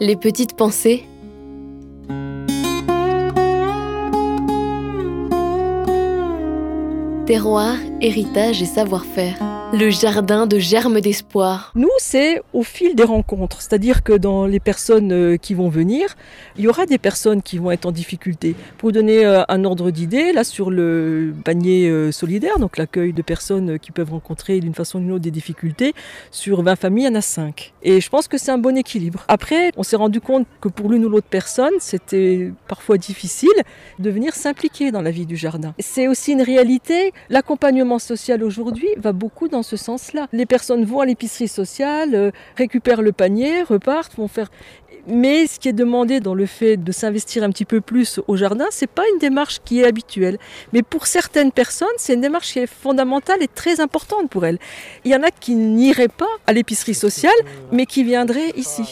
Les petites pensées. Terroir, héritage et savoir-faire. Le jardin de germes d'espoir. Nous, c'est au fil des rencontres. C'est-à-dire que dans les personnes euh, qui vont venir, il y aura des personnes qui vont être en difficulté. Pour vous donner euh, un ordre d'idée, là sur le panier euh, solidaire, donc l'accueil de personnes qui peuvent rencontrer d'une façon ou d'une autre des difficultés, sur 20 familles, il y en a 5. Et je pense que c'est un bon équilibre. Après, on s'est rendu compte que pour l'une ou l'autre personne, c'était parfois difficile de venir s'impliquer dans la vie du jardin. C'est aussi une réalité. L'accompagnement social aujourd'hui va beaucoup dans ce sens-là. Les personnes vont à l'épicerie sociale, euh, récupèrent le panier, repartent, vont faire. Mais ce qui est demandé dans le fait de s'investir un petit peu plus au jardin, c'est pas une démarche qui est habituelle. Mais pour certaines personnes, c'est une démarche qui est fondamentale et très importante pour elles. Il y en a qui n'iraient pas à l'épicerie sociale, mais qui viendraient ici.